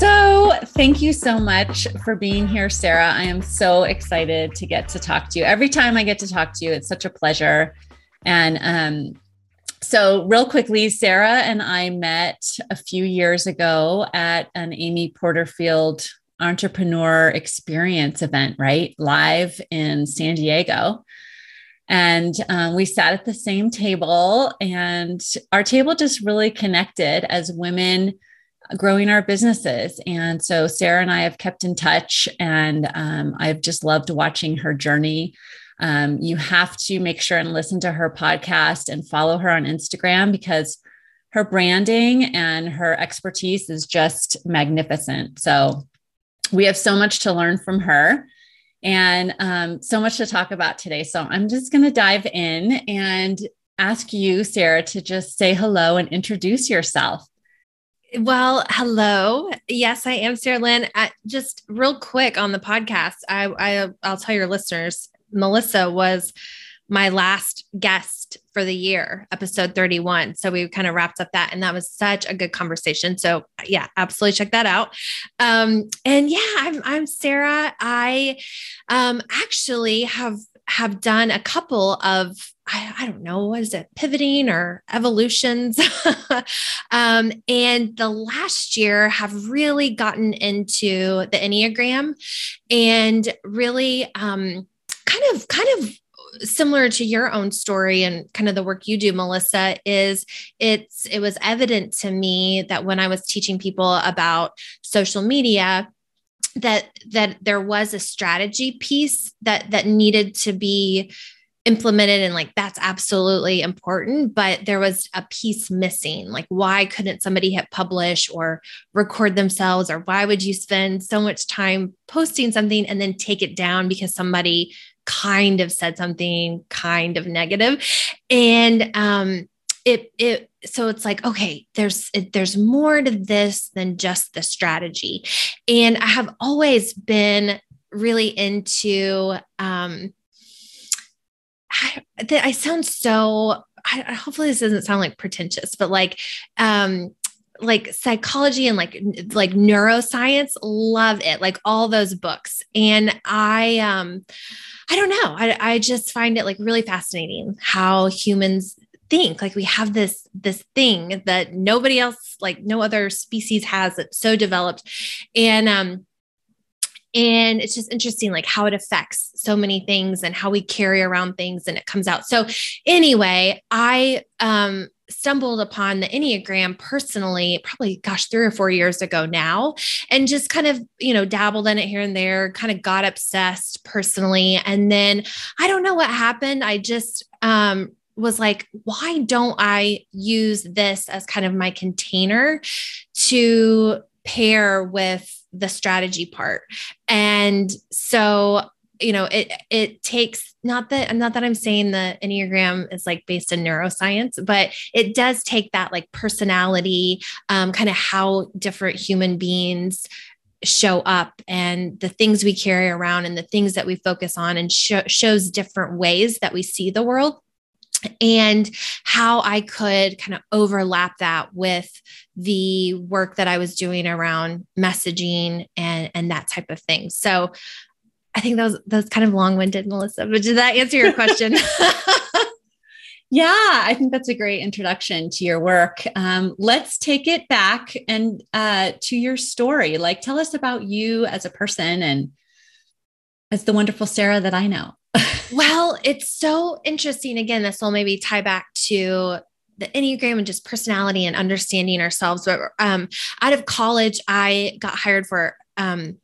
So, thank you so much for being here, Sarah. I am so excited to get to talk to you. Every time I get to talk to you, it's such a pleasure. And um, so, real quickly, Sarah and I met a few years ago at an Amy Porterfield entrepreneur experience event, right? Live in San Diego. And um, we sat at the same table, and our table just really connected as women growing our businesses. And so Sarah and I have kept in touch, and um, I've just loved watching her journey. Um, you have to make sure and listen to her podcast and follow her on Instagram because her branding and her expertise is just magnificent. So we have so much to learn from her and um, so much to talk about today. So I'm just going to dive in and ask you, Sarah, to just say hello and introduce yourself. Well, hello. Yes, I am Sarah Lynn. I, just real quick on the podcast, I, I I'll tell your listeners, Melissa was my last guest for the year, episode 31. So we kind of wrapped up that, and that was such a good conversation. So yeah, absolutely check that out. Um, and yeah, I'm I'm Sarah. I um actually have have done a couple of I, I, don't know, what is it, pivoting or evolutions? um, and the last year have really gotten into the Enneagram and really um, kind of, kind of similar to your own story and kind of the work you do melissa is it's it was evident to me that when i was teaching people about social media that that there was a strategy piece that that needed to be implemented and like that's absolutely important but there was a piece missing. Like why couldn't somebody hit publish or record themselves or why would you spend so much time posting something and then take it down because somebody kind of said something kind of negative? And um it it so it's like okay there's there's more to this than just the strategy. And i have always been really into um I, I sound so I, hopefully this doesn't sound like pretentious, but like um like psychology and like like neuroscience love it like all those books. And i um i don't know. I, I just find it like really fascinating how humans think. Like we have this this thing that nobody else like no other species has it's so developed. And um and it's just interesting like how it affects so many things and how we carry around things and it comes out. So anyway i um stumbled upon the enneagram personally probably gosh 3 or 4 years ago now and just kind of you know dabbled in it here and there kind of got obsessed personally. And then i don't know what happened. I just um was like, why don't I use this as kind of my container to pair with the strategy part. And so, you know, it it takes not that not that I'm saying the Enneagram is like based in neuroscience, but it does take that like personality, um, kind of how different human beings show up and the things we carry around and the things that we focus on and sh- shows different ways that we see the world and how I could kind of overlap that with the work that I was doing around messaging and and that type of thing. So I think that was that's kind of long-winded, Melissa. But did that answer your question? yeah, I think that's a great introduction to your work. Um, let's take it back and uh, to your story. Like, tell us about you as a person and as the wonderful Sarah that I know. Well, it's so interesting. Again, this will maybe tie back to the Enneagram and just personality and understanding ourselves. But um, out of college, I got hired for um,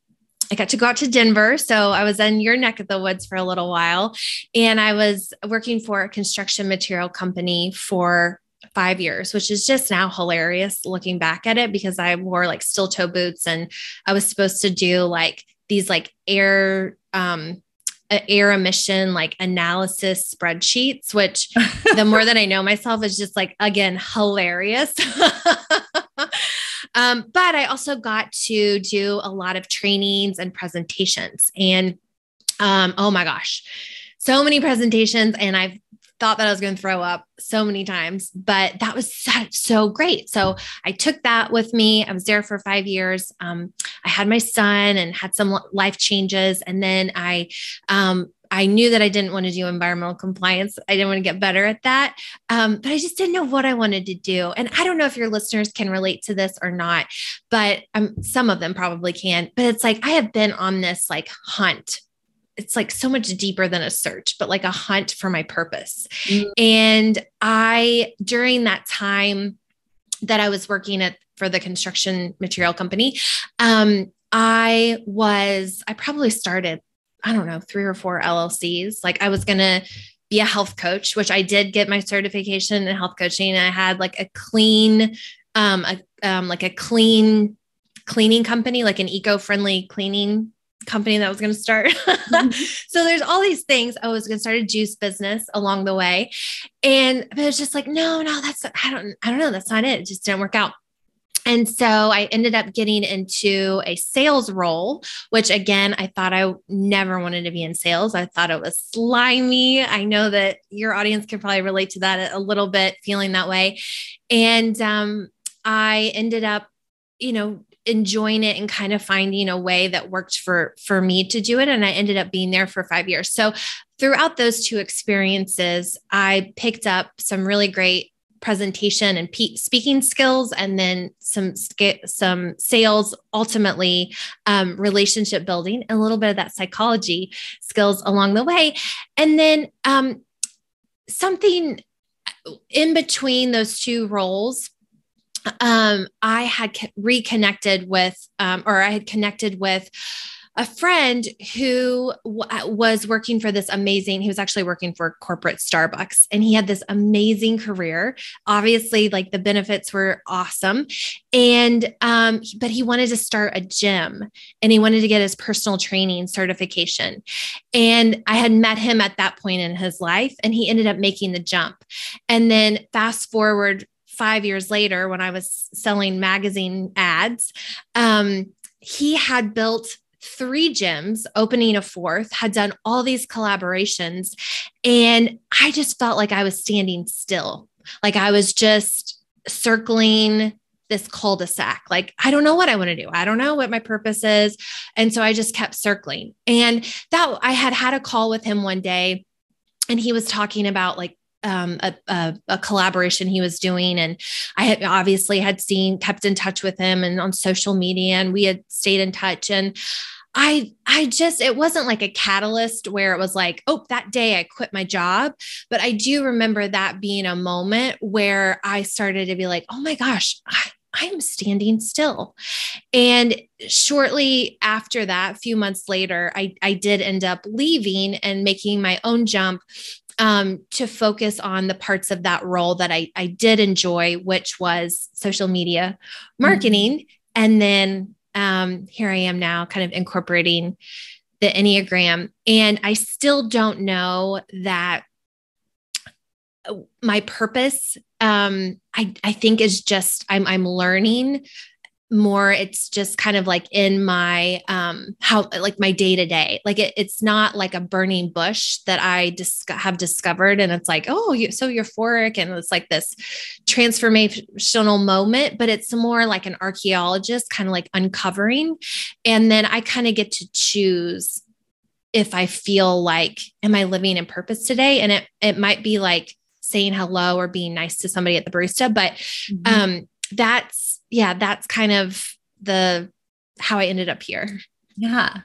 I got to go out to Denver. So I was in your neck of the woods for a little while. And I was working for a construction material company for five years, which is just now hilarious looking back at it because I wore like steel toe boots and I was supposed to do like these like air um air emission like analysis spreadsheets, which the more that I know myself is just like, again, hilarious. um, but I also got to do a lot of trainings and presentations. And um, oh my gosh, so many presentations. And I've thought that I was going to throw up so many times, but that was so, so, great. So I took that with me. I was there for five years. Um, I had my son and had some life changes. And then I, um, I knew that I didn't want to do environmental compliance. I didn't want to get better at that. Um, but I just didn't know what I wanted to do. And I don't know if your listeners can relate to this or not, but um, some of them probably can. But it's like I have been on this like hunt it's like so much deeper than a search, but like a hunt for my purpose. Mm-hmm. And I, during that time that I was working at for the construction material company, um, I was, I probably started, I don't know, three or four LLCs. Like I was going to be a health coach, which I did get my certification in health coaching. I had like a clean, um, a, um, like a clean cleaning company, like an eco-friendly cleaning company that I was going to start. Mm-hmm. so there's all these things. I was going to start a juice business along the way. And but it's just like, no, no, that's I don't I don't know, that's not it. It just didn't work out. And so I ended up getting into a sales role, which again, I thought I never wanted to be in sales. I thought it was slimy. I know that your audience can probably relate to that a little bit, feeling that way. And um, I ended up, you know, enjoying it and kind of finding a way that worked for for me to do it. And i ended up being there for five years. So throughout those two experiences i picked up some really great presentation and pe- speaking skills and then some some sales ultimately um, relationship building and a little bit of that psychology skills along the way. And then um, something in between those two roles um, I had reconnected with, um, or I had connected with a friend who w- uh, was working for this amazing he was actually working for corporate starbucks and he had this amazing career. Obviously like the benefits were awesome. And um but he wanted to start a gym and he wanted to get his personal training certification. And i had met him at that point in his life and he ended up making the jump. And then fast forward five years later when I was selling magazine ads, um, he had built three gyms, opening a fourth, had done all these collaborations. And I just felt like I was standing still. Like I was just circling this cul-de-sac. Like, I don't know what I want to do. I don't know what my purpose is. And so I just kept circling. And that I had had a call with him one day and he was talking about like um, a, a, a, collaboration he was doing. And I had obviously had seen, kept in touch with him and on social media, and we had stayed in touch. And I, I just, it wasn't like a catalyst where it was like, oh, that day I quit my job. But I do remember that being a moment where I started to be like, oh my gosh, I, I'm standing still. And shortly after that, a few months later, I, I did end up leaving and making my own jump um, to focus on the parts of that role that I, I did enjoy, which was social media marketing. Mm-hmm. And then um, here I am now, kind of incorporating the Enneagram. And I still don't know that my purpose um, I, I think is just I'm I'm learning more it's just kind of like in my um how like my day to day like it, it's not like a burning bush that i dis- have discovered and it's like oh you so euphoric and it's like this transformational moment but it's more like an archaeologist kind of like uncovering. And then i kind of get to choose if i feel like am i living in purpose today? And it it might be like saying hello or being nice to somebody at the barista but mm-hmm. um that's yeah, that's kind of the how I ended up here. Yeah.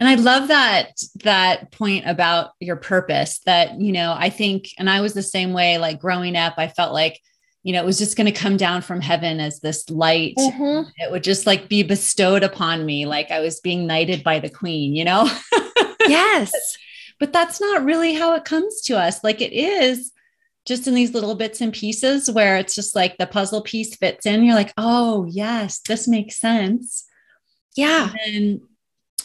And I love that that point about your purpose that, you know, I think and I was the same way like growing up, I felt like you know, it was just going to come down from heaven as this light. Mm-hmm. It would just like be bestowed upon me, like I was being knighted by the queen, you know? yes. but that's not really how it comes to us. Like it is just in these little bits and pieces where it's just like the puzzle piece fits in. You're like, oh, yes, this makes sense. Yeah. And,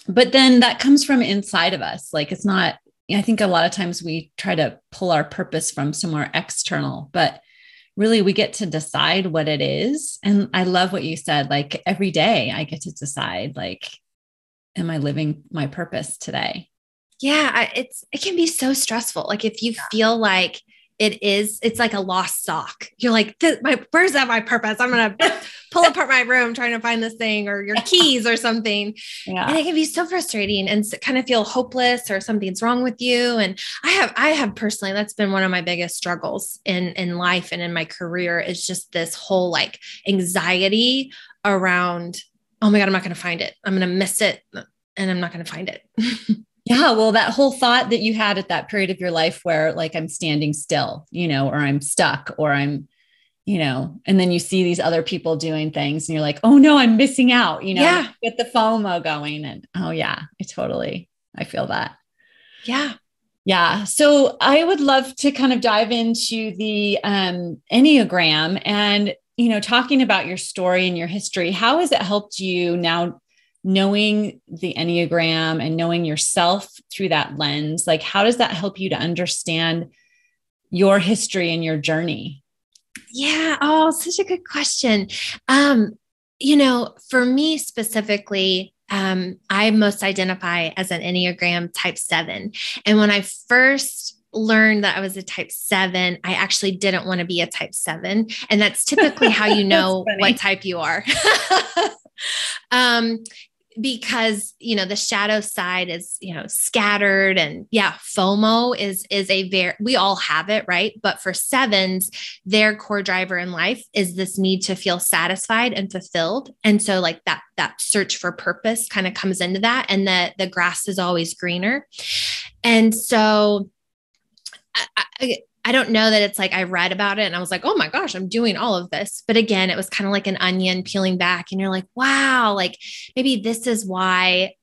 but then that comes from inside of us. Like it's not, I think a lot of times we try to pull our purpose from somewhere external, but really we get to decide what it is. And I love what you said. Like every day I get to decide, like, am I living my purpose today? Yeah, it's it can be so stressful. Like if you feel like it is it's like a lost sock. You're like my where's that my purpose? I'm gonna pull apart my room trying to find this thing or your keys or something. Yeah. and it can be so frustrating and kind of feel hopeless or something's wrong with you. And i have i have personally that's been one of my biggest struggles in in life and in my career is just this whole like anxiety around oh my god i'm not gonna find it. I'm gonna miss it and i'm not gonna find it Yeah. Well, that whole thought that you had at that period of your life where like I'm standing still, you know, or I'm stuck or I'm, you know, and then you see these other people doing things and you're like, oh no, I'm missing out, you know, yeah. get the FOMO going. And oh, yeah, I totally, I feel that. Yeah. Yeah. So I would love to kind of dive into the um, Enneagram and, you know, talking about your story and your history. How has it helped you now knowing the Enneagram and knowing yourself through that lens, like how does that help you to understand your history and your journey? Yeah. Oh, such a good question. Um, you know, for me specifically, um, I most identify as an Enneagram type seven. And when I first learned that I was a type seven, I actually didn't want to be a type seven. And that's typically how you know what type you are. um, because you know the shadow side is you know scattered and yeah fomo is is a very we all have it right? But for sevens their core driver in life is this need to feel satisfied and fulfilled. And so like that that search for purpose kind of comes into that and the the grass is always greener. And so I, I, I don't know that it's like I read about it and I was like, oh my gosh, I'm doing all of this. But again, it was kind of like an onion peeling back, and you're like, wow, like maybe this is why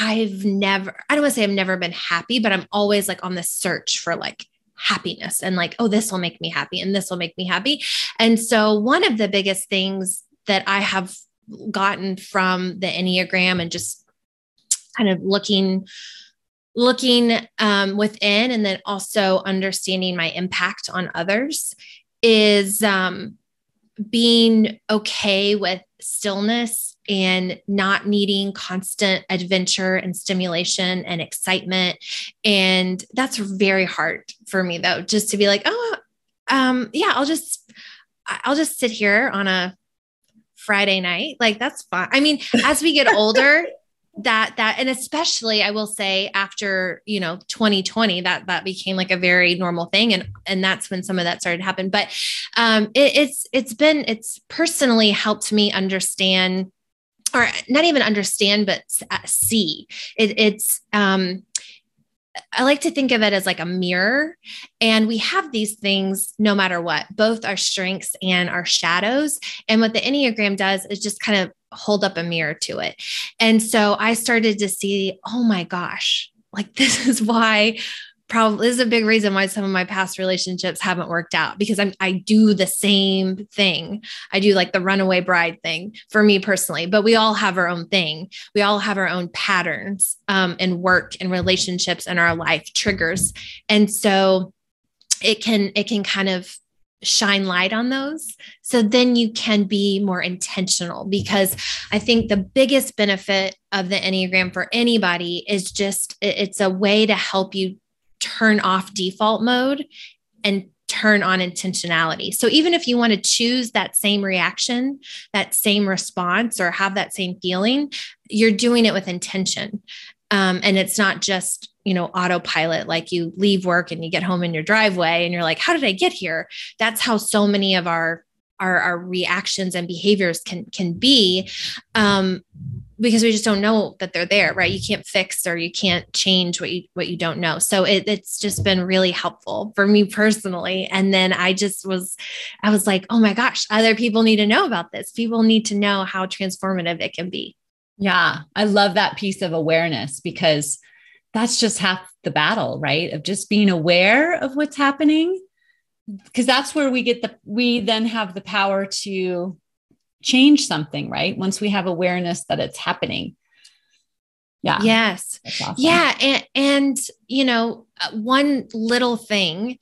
I've never, I don't want to say I've never been happy, but I'm always like on the search for like happiness and like, oh, this will make me happy and this will make me happy. And so, one of the biggest things that I have gotten from the Enneagram and just kind of looking looking um, within and then also understanding my impact on others is um, being okay with stillness and not needing constant adventure and stimulation and excitement. And that's very hard for me though just to be like oh um yeah i'll just i'll just sit here on a friday night. Like that's fine. I mean as we get older that that and especially i will say after you know 2020 that that became like a very normal thing. And and that's when some of that started to happen. But um it, it's it's been it's personally helped me understand or not even understand but uh, see. It, it's um I like to think of it as like a mirror. And we have these things no matter what, both our strengths and our shadows. And what the Enneagram does is just kind of hold up a mirror to it. And so I started to see, oh my gosh, like this is why probably is a big reason why some of my past relationships haven't worked out because I'm I do the same thing. I do like the runaway bride thing for me personally, but we all have our own thing. We all have our own patterns um, in work and relationships and our life triggers, and so it can it can kind of shine light on those so then you can be more intentional because i think the biggest benefit of the enneagram for anybody is just it's a way to help you turn off default mode and turn on intentionality. So even if you want to choose that same reaction, that same response, or have that same feeling, you're doing it with intention. Um, and it's not just you know autopilot like you leave work and you get home in your driveway and you're like how did i get here that's how so many of our our, our reactions and behaviors can can be um, because we just don't know that they're there right? You can't fix or you can't change what you what you don't know. So it, it's just been really helpful for me personally. And then i just was i was like oh my gosh other people need to know about this. People need to know how transformative it can be. Yeah i love that piece of awareness because that's just half the battle right? Of just being aware of what's happening because that's where we get the we then have the power to change something right once we have awareness that it's happening Yeah. Yes. Awesome. Yeah. And, and, you know, uh, one little thing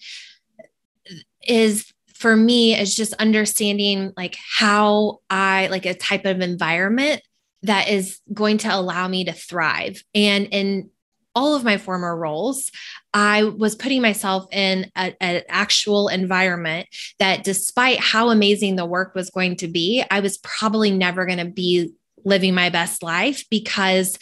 is for me is just understanding like how I like a type of environment that is going to allow me to thrive. And in all of my former roles, I was putting myself in an actual environment that, despite how amazing the work was going to be, I was probably never going to be living my best life because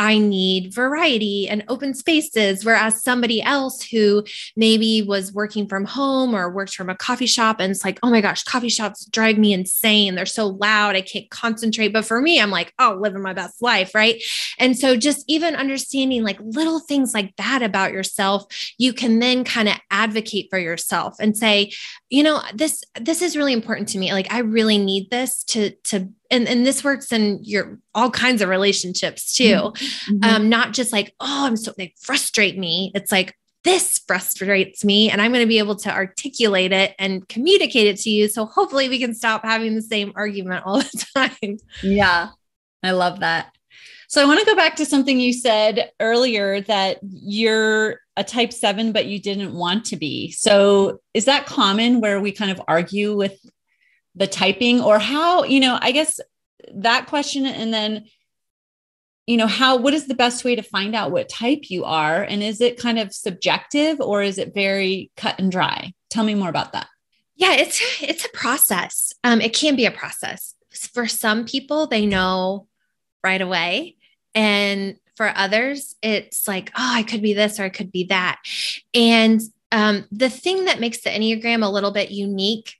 I need variety and open spaces. Whereas somebody else who maybe was working from home or worked from a coffee shop and it's like, oh my gosh, coffee shops drive me insane. They're so loud. I can't concentrate. But for me, I'm like, oh, living my best life. Right. And so just even understanding like little things like that about yourself, you can then kind of advocate for yourself and say, you know, this, this is really important to me. Like, I really need this to, to and, and this works in your all kinds of relationships too. Mm-hmm. mm-hmm. Um, not just like, oh, I'm so they frustrate me. It's like this frustrates me and I'm going to be able to articulate it and communicate it to you. So hopefully we can stop having the same argument all the time. Yeah. I love that. So I want to go back to something you said earlier that you're a type 7 but you didn't want to be. So is that common where we kind of argue with the typing or how, you know, I guess that question and then you know how what is the best way to find out what type you are? And is it kind of subjective or is it very cut and dry? Tell me more about that. Yeah it's it's a process. Um it can be a process. For some people they know right away. And for others it's like oh i could be this or i could be that. And um, the thing that makes the enneagram a little bit unique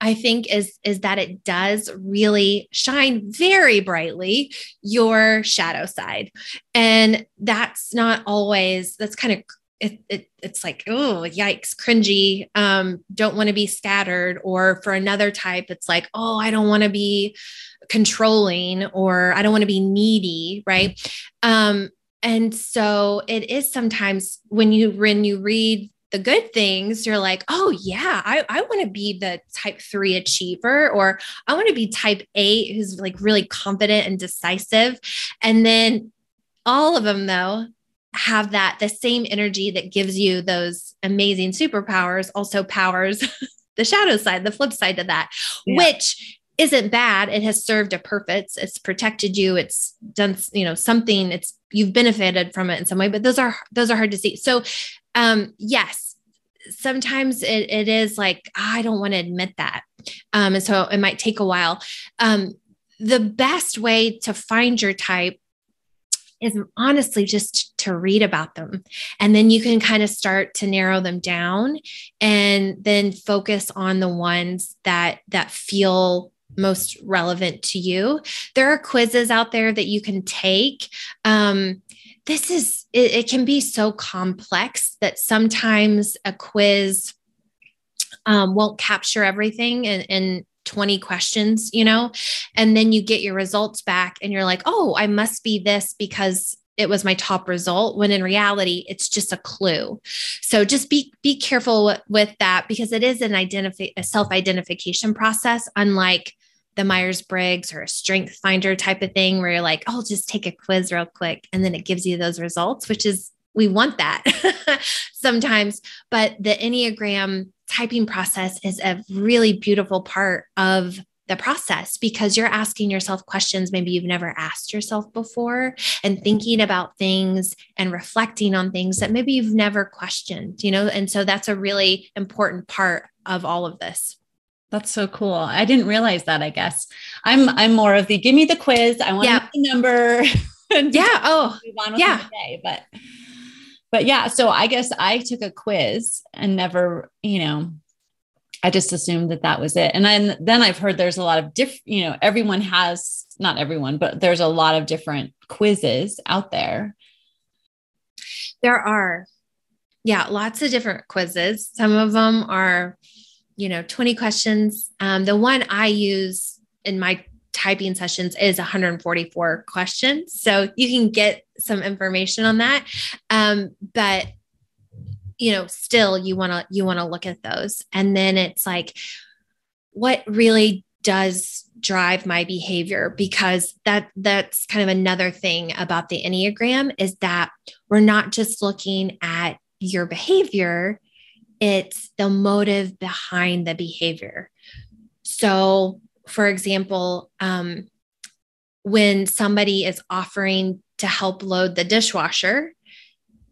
I think is is that it does really shine very brightly your shadow side. And that's not always that's kind of it, it, it's like oh yikes cringy um don't want to be scattered or for another type it's like oh i don't want to be controlling or i don't want to be needy right um and so it is sometimes when you when you read the good things, you're like, oh, yeah, I, I want to be the type three achiever, or I want to be type eight who's like really confident and decisive. And then all of them, though, have that the same energy that gives you those amazing superpowers also powers the shadow side, the flip side to that, yeah. which isn't bad. It has served a purpose. It's protected you. It's done, you know, something. It's you've benefited from it in some way. But those are those are hard to see. So um, yes, sometimes it, it is like, I don't want to admit that. Um, and so it might take a while. Um, the best way to find your type is honestly just to read about them. And then you can kind of start to narrow them down and then focus on the ones that that feel most relevant to you. There are quizzes out there that you can take. Um, this is it, it can be so complex that sometimes a quiz um, won't capture everything in, in 20 questions, you know, and then you get your results back and you're like, oh, I must be this because it was my top result when in reality it's just a clue. So just be be careful with, with that because it is an identify a self-identification process unlike the Myers Briggs or a strength finder type of thing where you're like, oh, just take a quiz real quick. And then it gives you those results, which is, we want that sometimes. But the Enneagram typing process is a really beautiful part of the process because you're asking yourself questions maybe you've never asked yourself before and thinking about things and reflecting on things that maybe you've never questioned, you know? And so that's a really important part of all of this. That's so cool. I didn't realize that, I guess. I'm I'm more of the give me the quiz. I want yeah. the number. yeah. Oh, yeah. Day, but but yeah, so I guess I took a quiz and never, you know, I just assumed that that was it. And then then I've heard there's a lot of different, you know, everyone has not everyone, but there's a lot of different quizzes out there. There are. Yeah, lots of different quizzes. Some of them are you know 20 questions. Um, the one i use in my typing sessions is 144 questions. So you can get some information on that. Um, but you know still you want to you want to look at those. And then it's like what really does drive my behavior? Because that that's kind of another thing about the enneagram is that we're not just looking at your behavior it's the motive behind the behavior. So for example um, when somebody is offering to help load the dishwasher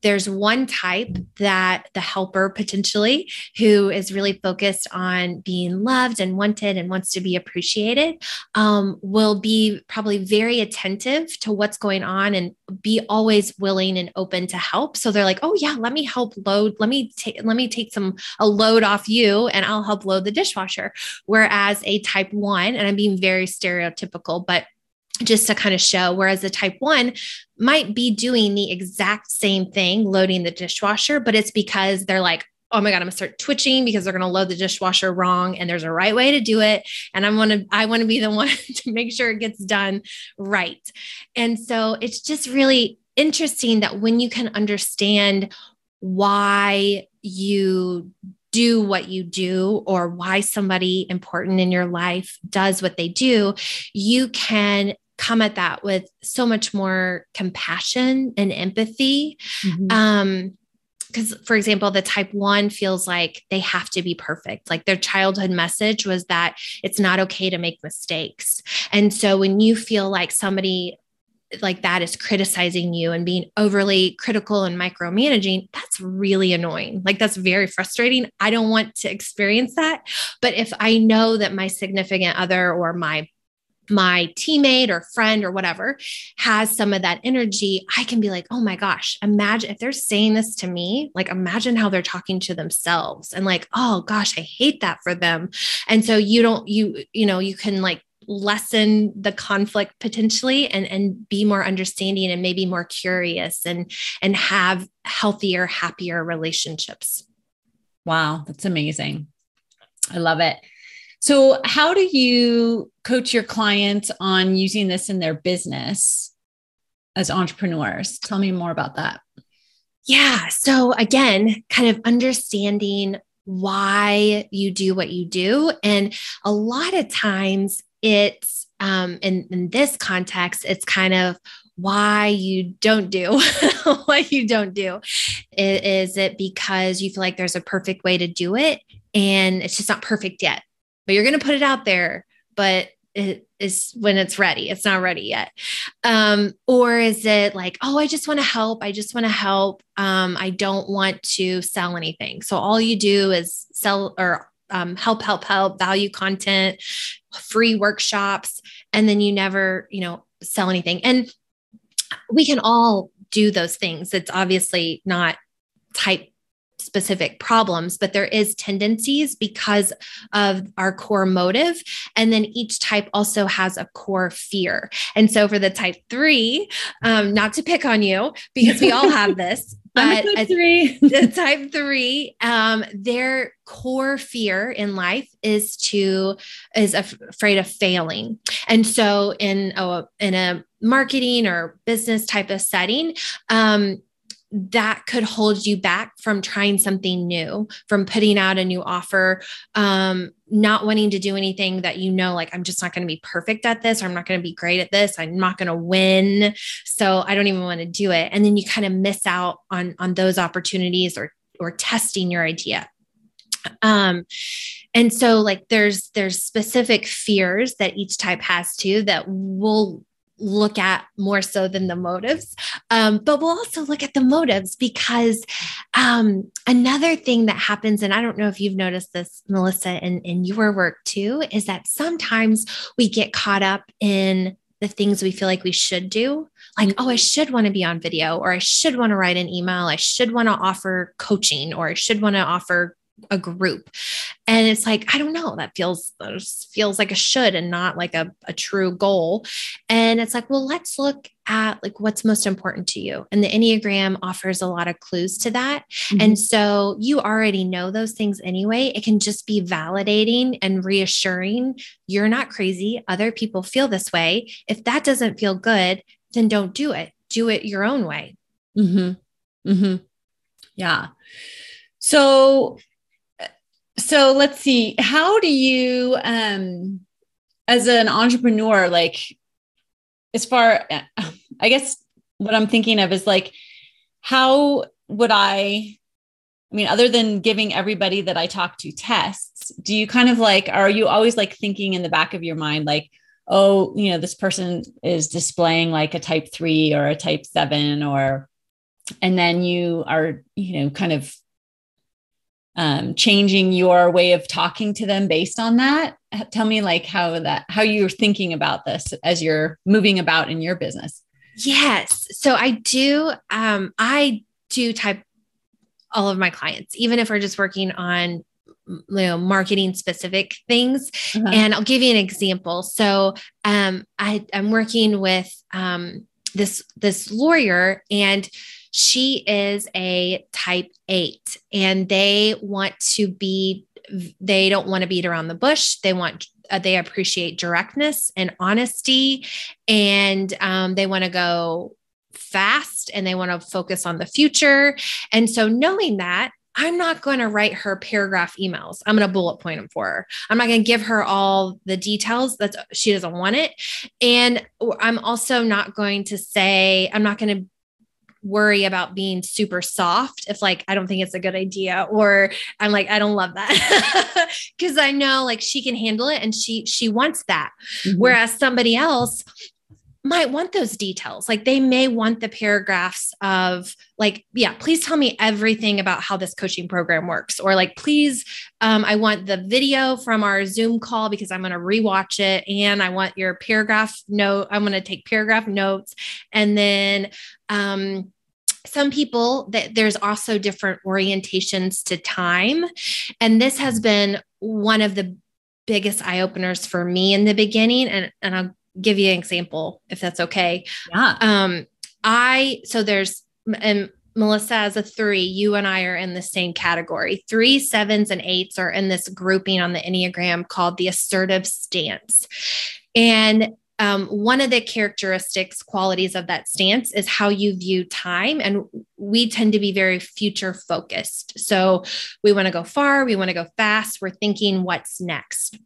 there's one type that the helper potentially who is really focused on being loved and wanted and wants to be appreciated um, will be probably very attentive to what's going on and be always willing and open to help. So they're like oh yeah let me help load let me take let me take some a load off you and i'll help load the dishwasher. Whereas a type one and i'm being very stereotypical but just to kind of show. Whereas the type one might be doing the exact same thing, loading the dishwasher, but it's because they're like, oh my god i'm gonna start twitching because they're gonna load the dishwasher wrong and there's a right way to do it and i want to i want to be the one to make sure it gets done right and so it's just really interesting that when you can understand why you do what you do or why somebody important in your life does what they do you can come at that with so much more compassion and empathy. Mm-hmm. Um, because for example the type 1 feels like they have to be perfect like their childhood message was that it's not okay to make mistakes and so when you feel like somebody like that is criticizing you and being overly critical and micromanaging, that's really annoying. Like that's very frustrating. I don't want to experience that. But if I know that my significant other or my my teammate or friend or whatever has some of that energy, I can be like, oh my gosh, imagine if they're saying this to me, like imagine how they're talking to themselves and like, oh gosh, I hate that for them. And so you don't, you, you know, you can like lessen the conflict potentially and and be more understanding and maybe more curious and and have healthier happier relationships. Wow that's amazing. I love it so, how do you coach your clients on using this in their business as entrepreneurs? Tell me more about that. Yeah. So, again, kind of understanding why you do what you do. And a lot of times it's um, in, in this context, it's kind of why you don't do what you don't do. Is it because you feel like there's a perfect way to do it and it's just not perfect yet? But you're going to put it out there, but it is when it's ready. It's not ready yet. Um, or is it like, oh, I just want to help. I just want to help. Um, I don't want to sell anything. So all you do is sell or um, help, help, help, value content, free workshops, and then you never, you know, sell anything. And we can all do those things. It's obviously not type specific problems, but there is tendencies because of our core motive. And then each type also has a core fear. And so for the type three, um, not to pick on you because we all have this, but type three. the type three, um, their core fear in life is to is af- afraid of failing, and so in a in a marketing or business type of setting, um, that could hold you back from trying something new, from putting out a new offer, um, not wanting to do anything that you know, like, I'm just not going to be perfect at this, or I'm not going to be great at this, I'm not going to win. So I don't even want to do it. And then you kind of miss out on, on those opportunities or, or testing your idea. Um, and so like there's there's specific fears that each type has too that will look at more so than the motives. Um, but we'll also look at the motives because um, another thing that happens, and I don't know if you've noticed this, Melissa, in, in your work too, is that sometimes we get caught up in the things we feel like we should do. Like, oh, I should want to be on video, or I should want to write an email, I should want to offer coaching, or I should want to offer a group. And it's like i don't know that feels feels like a should and not like a, a true goal. And it's like well let's look at like what's most important to you. And the enneagram offers a lot of clues to that. Mm-hmm. and so you already know those things anyway. It can just be validating and reassuring. You're not crazy. Other people feel this way. If that doesn't feel good then don't do it. Do it your own way. Mm-hmm. Mm-hmm. yeah. So so let's see. How do you um as an entrepreneur, like as far, I guess what I'm thinking of is like, how would I, I mean, other than giving everybody that I talk to tests, do you kind of like, are you always like thinking in the back of your mind, like, oh, you know, this person is displaying like a type three or a type seven, or, and then you are, you know, kind of um, changing your way of talking to them based on that. Tell me like how that how you're thinking about this as you're moving about in your business. Yes. So i do um i do type all of my clients even if we're just working on you know marketing specific things. Uh-huh. and i'll give you an example. So um i i'm working with um this this lawyer and she is a type 8 and they want to be they don't want to beat around the bush they want uh, they appreciate directness and honesty and um, they want to go fast and they want to focus on the future and so knowing that I'm not going to write her paragraph emails. I'm going to bullet point them for her. I'm not going to give her all the details. That's she doesn't want it. And I'm also not going to say, I'm not going to worry about being super soft if like I don't think it's a good idea or I'm like I don't love that cuz I know like she can handle it and she she wants that mm-hmm. whereas somebody else might want those details. Like they may want the paragraphs of like, yeah, please tell me everything about how this coaching program works. Or like, please, um, I want the video from our Zoom call because I'm going to rewatch it. And I want your paragraph note. I'm going to take paragraph notes. And then, um, some people that there's also different orientations to time and this has been one of the biggest eye openers for me in the beginning and and I'll give you an example if that's okay yeah um I so there's and Melissa as a three, you and I are in the same category. Three, sevens, and eights are in this grouping on the Enneagram called the assertive stance. And um, one of the characteristics, qualities of that stance is how you view time. And we tend to be very future focused. So we want to go far, we want to go fast, we're thinking what's next.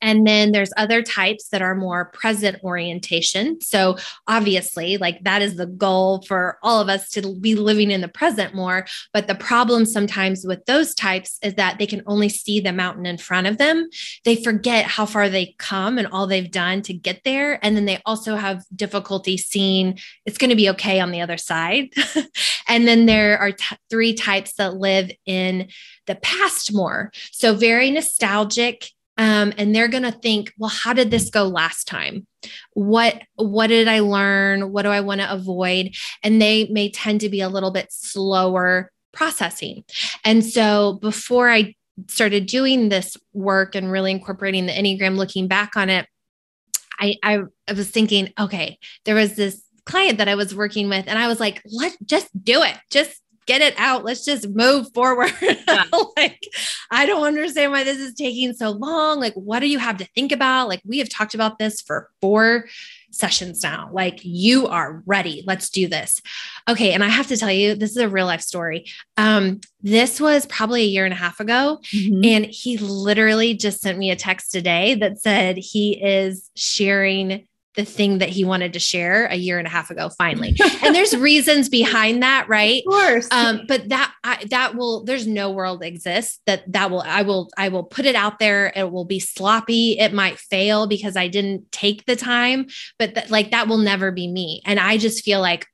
And then there's other types that are more present orientation. So obviously, like that is the goal for all of us to be living in the present more. But the problem sometimes with those types is that they can only see the mountain in front of them. They forget how far they come and all they've done to get there. And then they also have difficulty seeing it's going to be okay on the other side. and then there are t- three types that live in the past more. So very nostalgic um, and they're going to think well how did this go last time? What what did i learn? What do i want to avoid? And they may tend to be a little bit slower processing. And so before i started doing this work and really incorporating the enneagram looking back on it I, I, I was thinking okay there was this client that i was working with and i was like let just do it. Just get it out. Let's just move forward. Yeah. like, I don't understand why this is taking so long. Like, what do you have to think about? Like, we have talked about this for four sessions now. Like, you are ready. Let's do this. Okay. And I have to tell you, this is a real life story. Um, this was probably a year and a half ago. Mm-hmm. And he literally just sent me a text today that said he is sharing the thing that he wanted to share a year and a half ago finally. And there's reasons behind that right? Of course. Um, but that I, that will there's no world exists that that will i will i will put it out there. It will be sloppy. It might fail because i didn't take the time but that like that will never be me. And i just feel like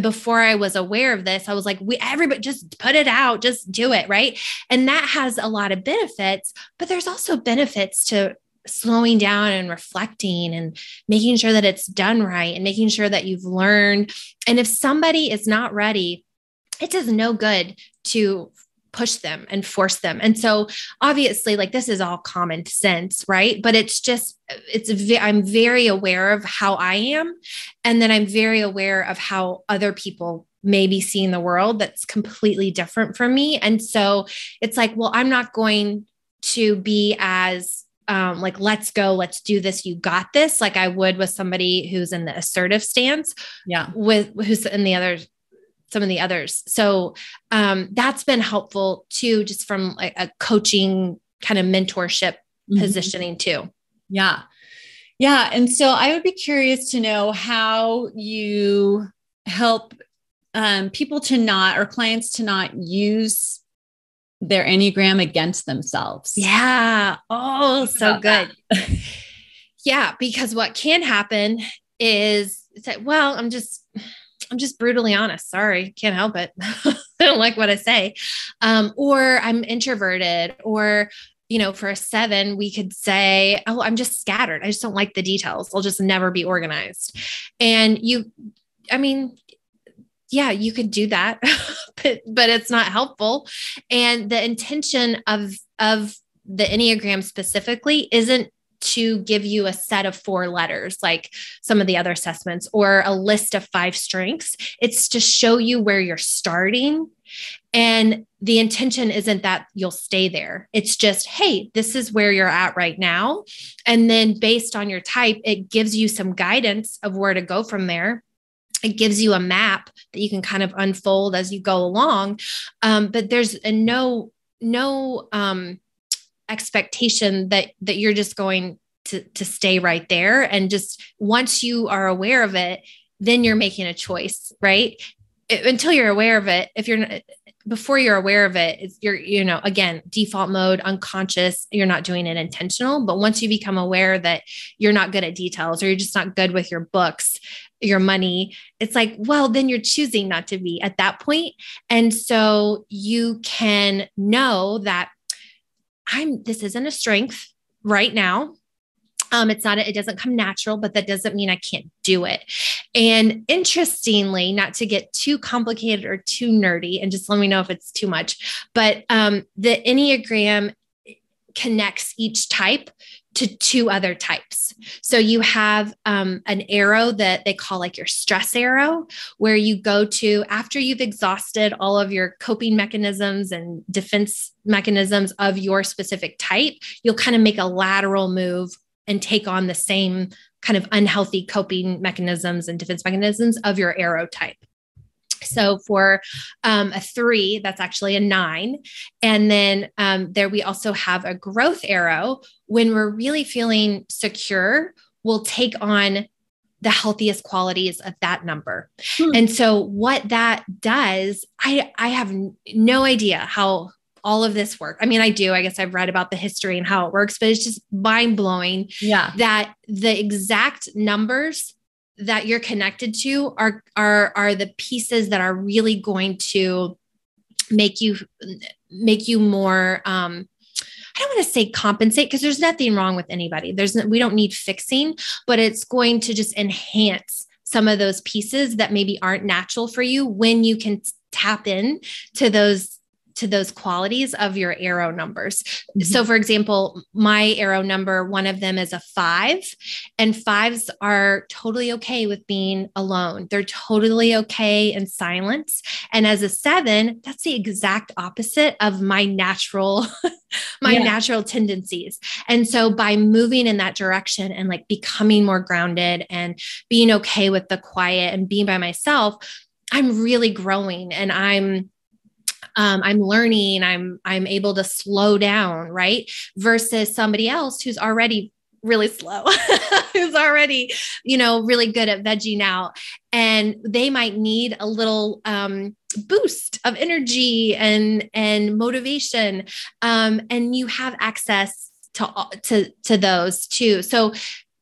before I was aware of this, I was like, we everybody just put it out, just do it. Right. And that has a lot of benefits, but there's also benefits to slowing down and reflecting and making sure that it's done right and making sure that you've learned. And if somebody is not ready, it does no good to push them and force them. And so obviously like this is all common sense, right? But it's just it's I'm very aware of how I am and then I'm very aware of how other people may be seeing the world that's completely different from me. And so it's like, well, I'm not going to be as um, like let's go let's do this you got this like i would with somebody who's in the assertive stance yeah with who's in the other some of the others so um, that's been helpful too just from like a coaching kind of mentorship mm-hmm. positioning too yeah Yeah. And so I would be curious to know how you help um, people to not, or clients to not use their Enneagram against themselves. Yeah. Oh, so good. yeah. Because what can happen is say, well, I'm just, I'm just brutally honest. Sorry, can't help it. I don't like what I say. Um, or I'm introverted, or you know, for a seven, we could say, Oh, I'm just scattered. I just don't like the details. I'll just never be organized. And you, I mean, yeah, you could do that, but, but it's not helpful. And the intention of, of the Enneagram specifically isn't to give you a set of four letters like some of the other assessments or a list of five strengths. It's to show you where you're starting and the intention isn't that you'll stay there. It's just, hey, this is where you're at right now. And then based on your type, it gives you some guidance of where to go from there. It gives you a map that you can kind of unfold as you go along. Um, but there's a no, no um, expectation that that you're just going to, to stay right there. And just once you are aware of it, then you're making a choice, right? until you're aware of it if you're before you're aware of it it's you're you know again default mode unconscious you're not doing it intentional but once you become aware that you're not good at details or you're just not good with your books your money it's like well then you're choosing not to be at that point. and so you can know that i'm this isn't a strength right now um, it's not, it doesn't come natural, but that doesn't mean I can't do it. And interestingly, not to get too complicated or too nerdy, and just let me know if it's too much, but um, the Enneagram connects each type to two other types. So you have um, an arrow that they call like your stress arrow, where you go to after you've exhausted all of your coping mechanisms and defense mechanisms of your specific type, you'll kind of make a lateral move and take on the same kind of unhealthy coping mechanisms and defense mechanisms of your arrow type. So for um, a three, that's actually a nine. And then um, there we also have a growth arrow. When we're really feeling secure, we'll take on the healthiest qualities of that number. Hmm. And so what that does, I I have no idea how all of this work. I mean, I do. I guess I've read about the history and how it works, but it's just mind blowing. Yeah. That the exact numbers that you're connected to are are are the pieces that are really going to make you make you more um I don't want to say compensate because there's nothing wrong with anybody. There's we don't need fixing, but it's going to just enhance some of those pieces that maybe aren't natural for you when you can tap in to those to those qualities of your arrow numbers. Mm-hmm. So, for example, my arrow number, one of them is a five, and fives are totally okay with being alone. They're totally okay in silence. And as a seven, that's the exact opposite of my natural. my yeah. natural tendencies. And so by moving in that direction and like becoming more grounded and being okay with the quiet and being by myself, I'm really growing and I'm um, i'm learning i'm i'm able to slow down right? Versus somebody else who's already really slow who's already you know really good at vegging out. And they might need a little um, boost of energy and and motivation. Um, and you have access to to to those too. So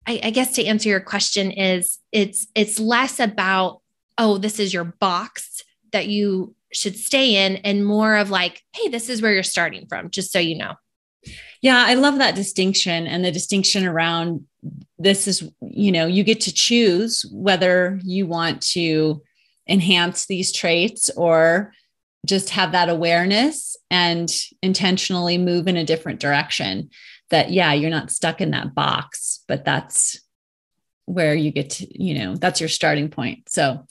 I, I guess to answer your question is it's it's less about oh this is your box that you should stay in and more of like, hey, this is where you're starting from, just so you know. Yeah, I love that distinction and the distinction around this is, you know, you get to choose whether you want to enhance these traits or just have that awareness and intentionally move in a different direction. That, yeah, you're not stuck in that box, but that's where you get to, you know, that's your starting point. So,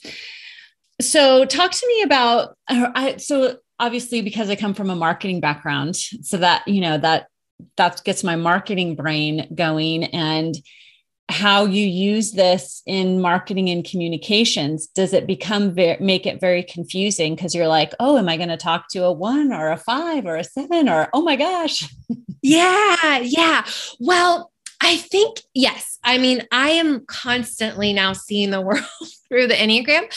so talk to me about uh, I, so obviously because I come from a marketing background, so that you know that that gets my marketing brain going and how you use this in marketing and communications does it become very, make it very confusing? Because you're like oh am i going to talk to a one or a five or a seven or oh my gosh. Yeah yeah. Well I think, yes. I mean, I am constantly now seeing the world through the Enneagram,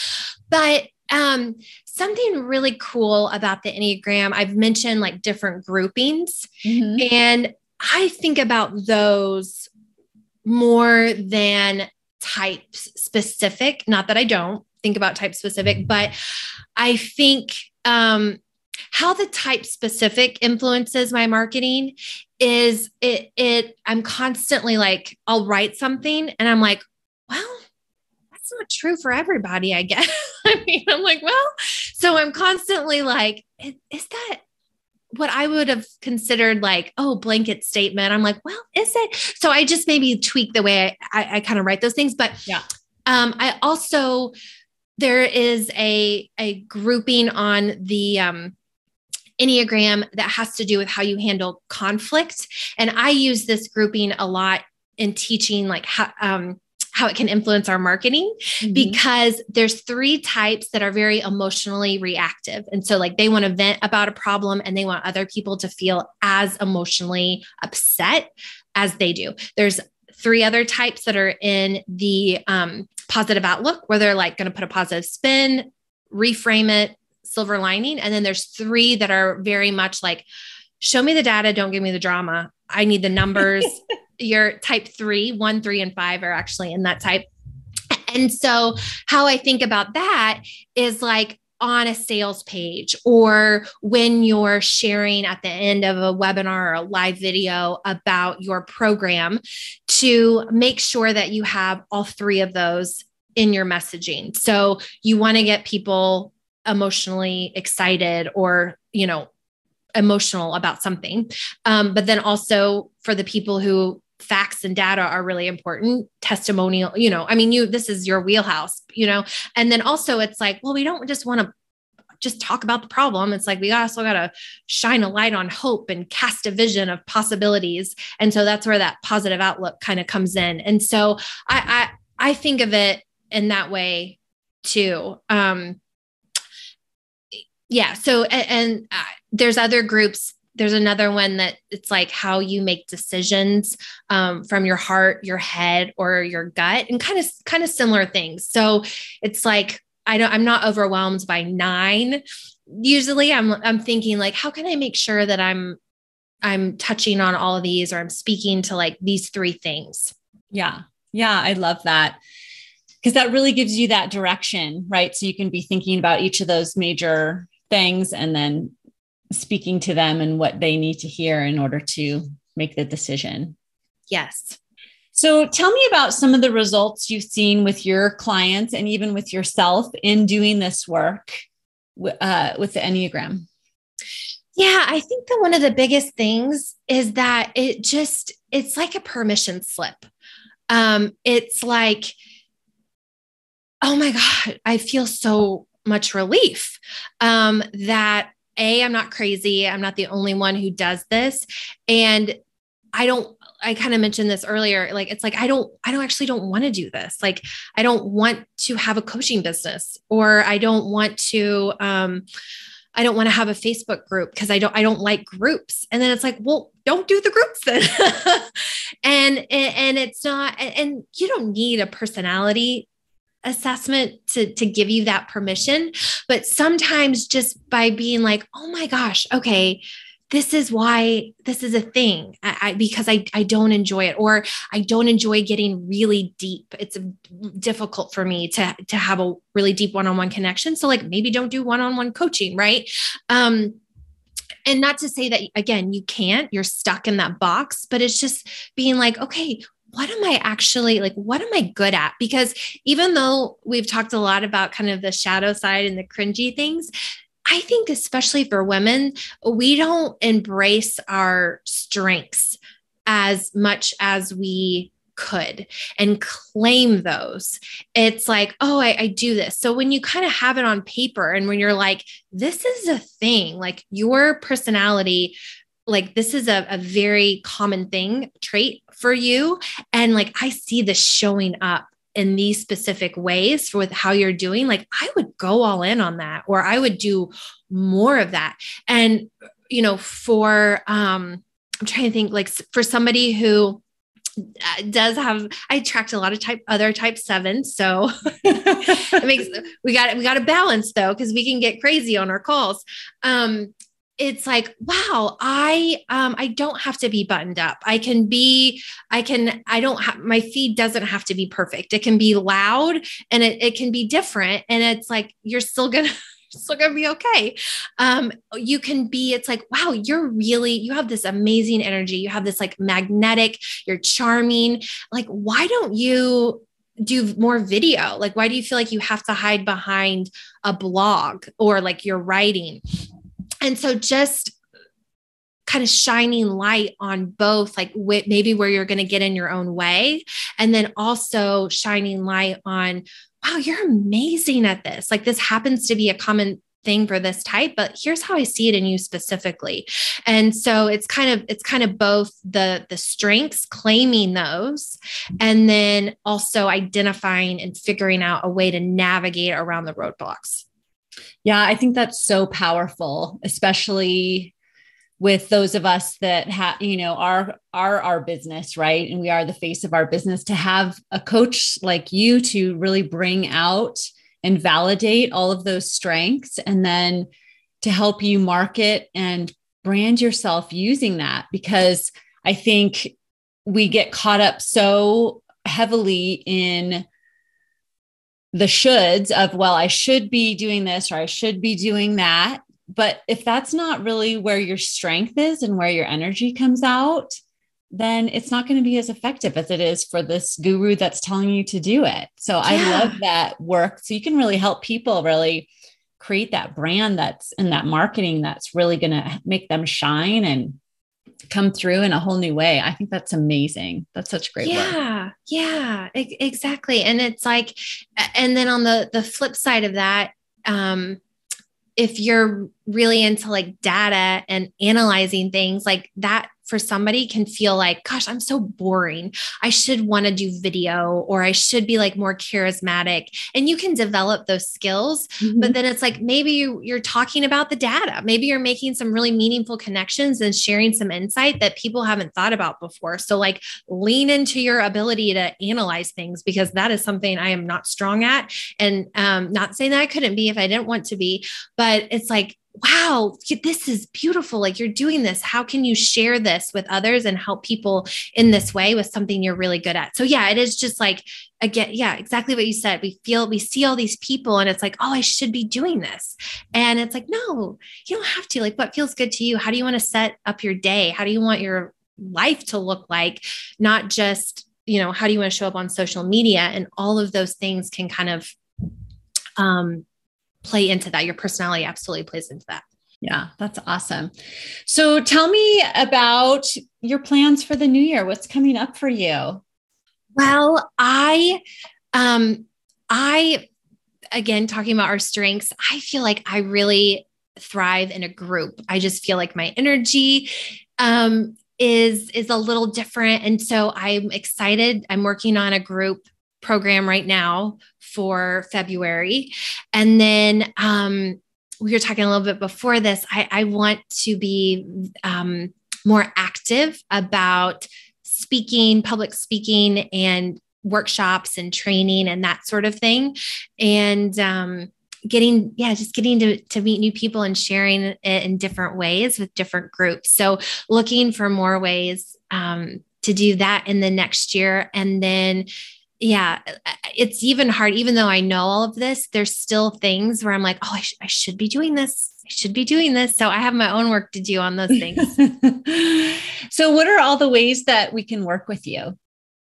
but um, something really cool about the Enneagram, I've mentioned like different groupings, mm-hmm. and I think about those more than type specific. Not that I don't think about type specific, but I think um, how the type specific influences my marketing is it it I'm constantly like I'll write something and I'm like, well, that's not true for everybody, I guess. I mean, I'm like, well, so I'm constantly like, is, is that what I would have considered like, oh, blanket statement. I'm like, well, is it? So I just maybe tweak the way I, I, I kind of write those things. But yeah, um, I also there is a a grouping on the um Enneagram that has to do with how you handle conflict. And I use this grouping a lot in teaching, like how, um, how it can influence our marketing mm-hmm. because there's three types that are very emotionally reactive. And so like they want to vent about a problem and they want other people to feel as emotionally upset as they do. There's three other types that are in the um, positive outlook where they're like going to put a positive spin, reframe it, silver lining. And then there's three that are very much like, show me the data, don't give me the drama. I need the numbers. Your type three, one, three, and five are actually in that type. And so, how I think about that is like on a sales page or when you're sharing at the end of a webinar or a live video about your program to make sure that you have all three of those in your messaging. So, you want to get people emotionally excited or, you know, emotional about something. Um, but then also for the people who facts and data are really important testimonial you know i mean you this is your wheelhouse you know? And then also it's like well we don't just want to just talk about the problem. It's like we also got to shine a light on hope and cast a vision of possibilities. And so that's where that positive outlook kind of comes in. And so i i i think of it in that way too. Um yeah so and, and uh, there's other groups there's another one that it's like how you make decisions um, from your heart your head or your gut and kind of kind of similar things. So it's like i don't i'm not overwhelmed by nine. Usually i'm i'm thinking like how can i make sure that i'm i'm touching on all of these or i'm speaking to like these three things? Yeah. Yeah i love that. Because that really gives you that direction right? So you can be thinking about each of those major things and then speaking to them and what they need to hear in order to make the decision. Yes. So tell me about some of the results you've seen with your clients and even with yourself in doing this work uh, with the Enneagram. Yeah, I think that one of the biggest things is that it just, it's like a permission slip. Um, it's like, oh my God, I feel so much relief um, that a i'm not crazy i'm not the only one who does this and i don't i kind of mentioned this earlier like it's like i don't i don't actually don't want to do this like i don't want to have a coaching business or i don't want to um I don't want to have a Facebook group because I don't I don't like groups. And then it's like, well, don't do the groups then. and and it's not and you don't need a personality assessment to to give you that permission. But sometimes just by being like oh my gosh okay this is why this is a thing. I, I, because I, I don't enjoy it or i don't enjoy getting really deep. It's difficult for me to to have a really deep one-on-one connection. So like maybe don't do one-on-one coaching right? Um and not to say that again you can't you're stuck in that box but it's just being like okay what am I actually like? What am I good at? Because even though we've talked a lot about kind of the shadow side and the cringy things, I think, especially for women, we don't embrace our strengths as much as we could and claim those. It's like, oh, I, I, do this. So when you kind of have it on paper and when you're like, this is a thing, like your personality like this is a, a very common thing trait for you. And like i see this showing up in these specific ways for with how you're doing. Like i would go all in on that or i would do more of that. And you know for um i'm trying to think like for somebody who uh, does have I attract a lot of type other type seven, so it makes we got we got to balance though because we can get crazy on our calls. Um, it's like wow i um i don't have to be buttoned up i can be i can i don't have my feed doesn't have to be perfect it can be loud and it, it can be different and it's like you're still gonna still gonna be okay. Um, you can be, it's like, wow, you're really, you have this amazing energy. You have this like magnetic, you're charming. Like, why don't you do more video? Like, why do you feel like you have to hide behind a blog or like your writing? And so just kind of shining light on both like wh- maybe where you're going to get in your own way and then also shining light on wow, you're amazing at this. Like this happens to be a common thing for this type but here's how i see it in you specifically and so it's kind of it's kind of both the the strengths claiming those and then also identifying and figuring out a way to navigate around the roadblocks yeah i think that's so powerful especially with those of us that have you know are are our business right? And we are the face of our business. To have a coach like you to really bring out and validate all of those strengths and then to help you market and brand yourself using that because i think we get caught up so heavily in the shoulds of well i should be doing this or i should be doing that but if that's not really where your strength is and where your energy comes out, then it's not going to be as effective as it is for this guru that's telling you to do it. So yeah. I love that work. So you can really help people really create that brand that's in that marketing that's really going to make them shine and come through in a whole new way. I think that's amazing. That's such great yeah, work. Yeah, exactly. And it's like, and then on the the flip side of that, um, if you're really into like data and analyzing things like that for somebody can feel like, gosh, I'm so boring. I should want to do video or I should be like more charismatic. And you can develop those skills. Mm-hmm. But then it's like maybe you, you're talking about the data. Maybe you're making some really meaningful connections and sharing some insight that people haven't thought about before. So, like, lean into your ability to analyze things because that is something I am not strong at. And um, not saying that I couldn't be if I didn't want to be, but it's like, wow, this is beautiful. Like you're doing this. How can you share this with others and help people in this way with something you're really good at? So, yeah, it is just like, again, yeah, exactly what you said. We feel, we see all these people and it's like, oh, I should be doing this. And it's like, no, you don't have to. Like, what feels good to you? How do you want to set up your day? How do you want your life to look like? Not just, you know, how do you want to show up on social media? And all of those things can kind of, um, play into that. Your personality absolutely plays into that. Yeah, that's awesome. So tell me about your plans for the new year. What's coming up for you? Well, I um I again talking about our strengths, I feel like I really thrive in a group. I just feel like my energy um is is a little different and so I'm excited. I'm working on a group program right now for February. And then um, we were talking a little bit before this. I, I want to be um, more active about speaking, public speaking, and workshops and training and that sort of thing. And um, getting yeah just getting to, to meet new people and sharing it in different ways with different groups so looking for more ways um, to do that in the next year and then yeah, it's even hard. Even though I know all of this, there's still things where I'm like, oh, I, sh- I should be doing this. I should be doing this. So I have my own work to do on those things. so, what are all the ways that we can work with you?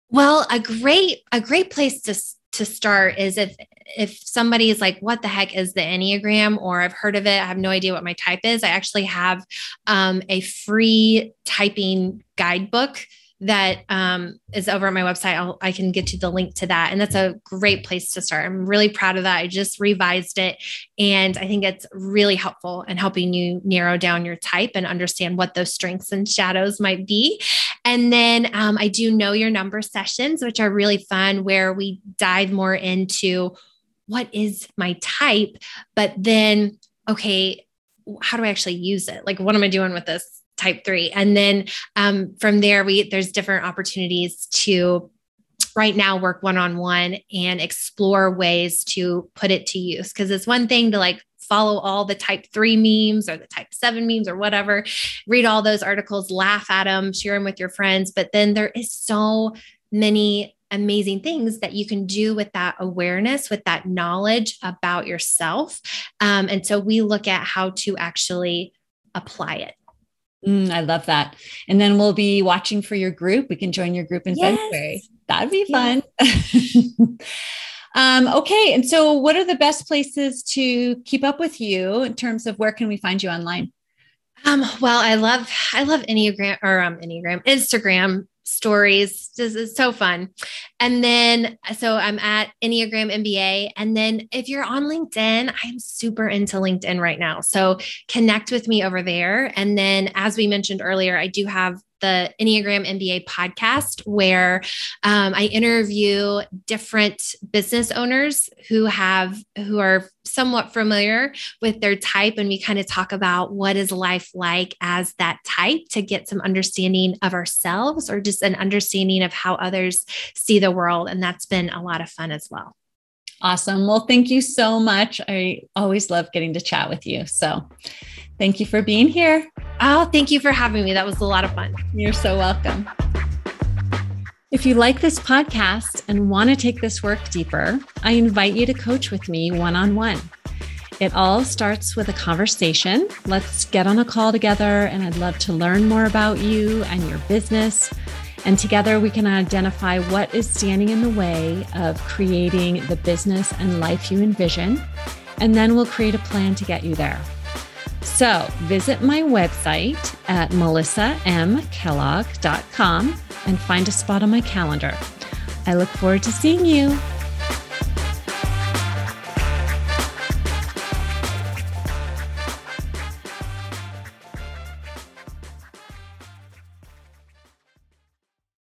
Well, a great a great place to to start is if if somebody is like, what the heck is the Enneagram? Or I've heard of it, I have no idea what my type is. I actually have um, a free typing guidebook that um, is over on my website. I'll, I can get you the link to that. And that's a great place to start. I'm really proud of that. I just revised it. And I think it's really helpful in helping you narrow down your type and understand what those strengths and shadows might be. And then um, I do know your number sessions, which are really fun, where we dive more into what is my type, but then, okay, how do I actually use it? Like, what am I doing with this type three. And then um, from there, we there's different opportunities to right now work one on one and explore ways to put it to use. Because it's one thing to like follow all the type three memes or the type seven memes or whatever, read all those articles, laugh at them, share them with your friends. But then there is so many amazing things that you can do with that awareness, with that knowledge about yourself. Um, and so we look at how to actually apply it. Mm, I love that. And then we'll be watching for your group. We can join your group in yes. February. That'd be fun. um, okay. And so, what are the best places to keep up with you in terms of where can we find you online? Um, well, I love I love Enneagram or um Enneagram, Instagram stories. This is so fun. And then, so I'm at Enneagram MBA. And then, if you're on LinkedIn, I'm super into LinkedIn right now. So connect with me over there. And then, as we mentioned earlier, I do have the Enneagram MBA podcast, where um, I interview different business owners who have who are somewhat familiar with their type, and we kind of talk about what is life like as that type to get some understanding of ourselves or just an understanding of how others see the world, and that's been a lot of fun as well. Awesome. Well, thank you so much. I always love getting to chat with you. So, thank you for being here. Oh, thank you for having me. That was a lot of fun. You're so welcome. If you like this podcast and want to take this work deeper, I invite you to coach with me one on one. It all starts with a conversation. Let's get on a call together, and I'd love to learn more about you and your business. And together we can identify what is standing in the way of creating the business and life you envision. And then we'll create a plan to get you there. So visit my website at melissamkellogg.com and find a spot on my calendar. I look forward to seeing you.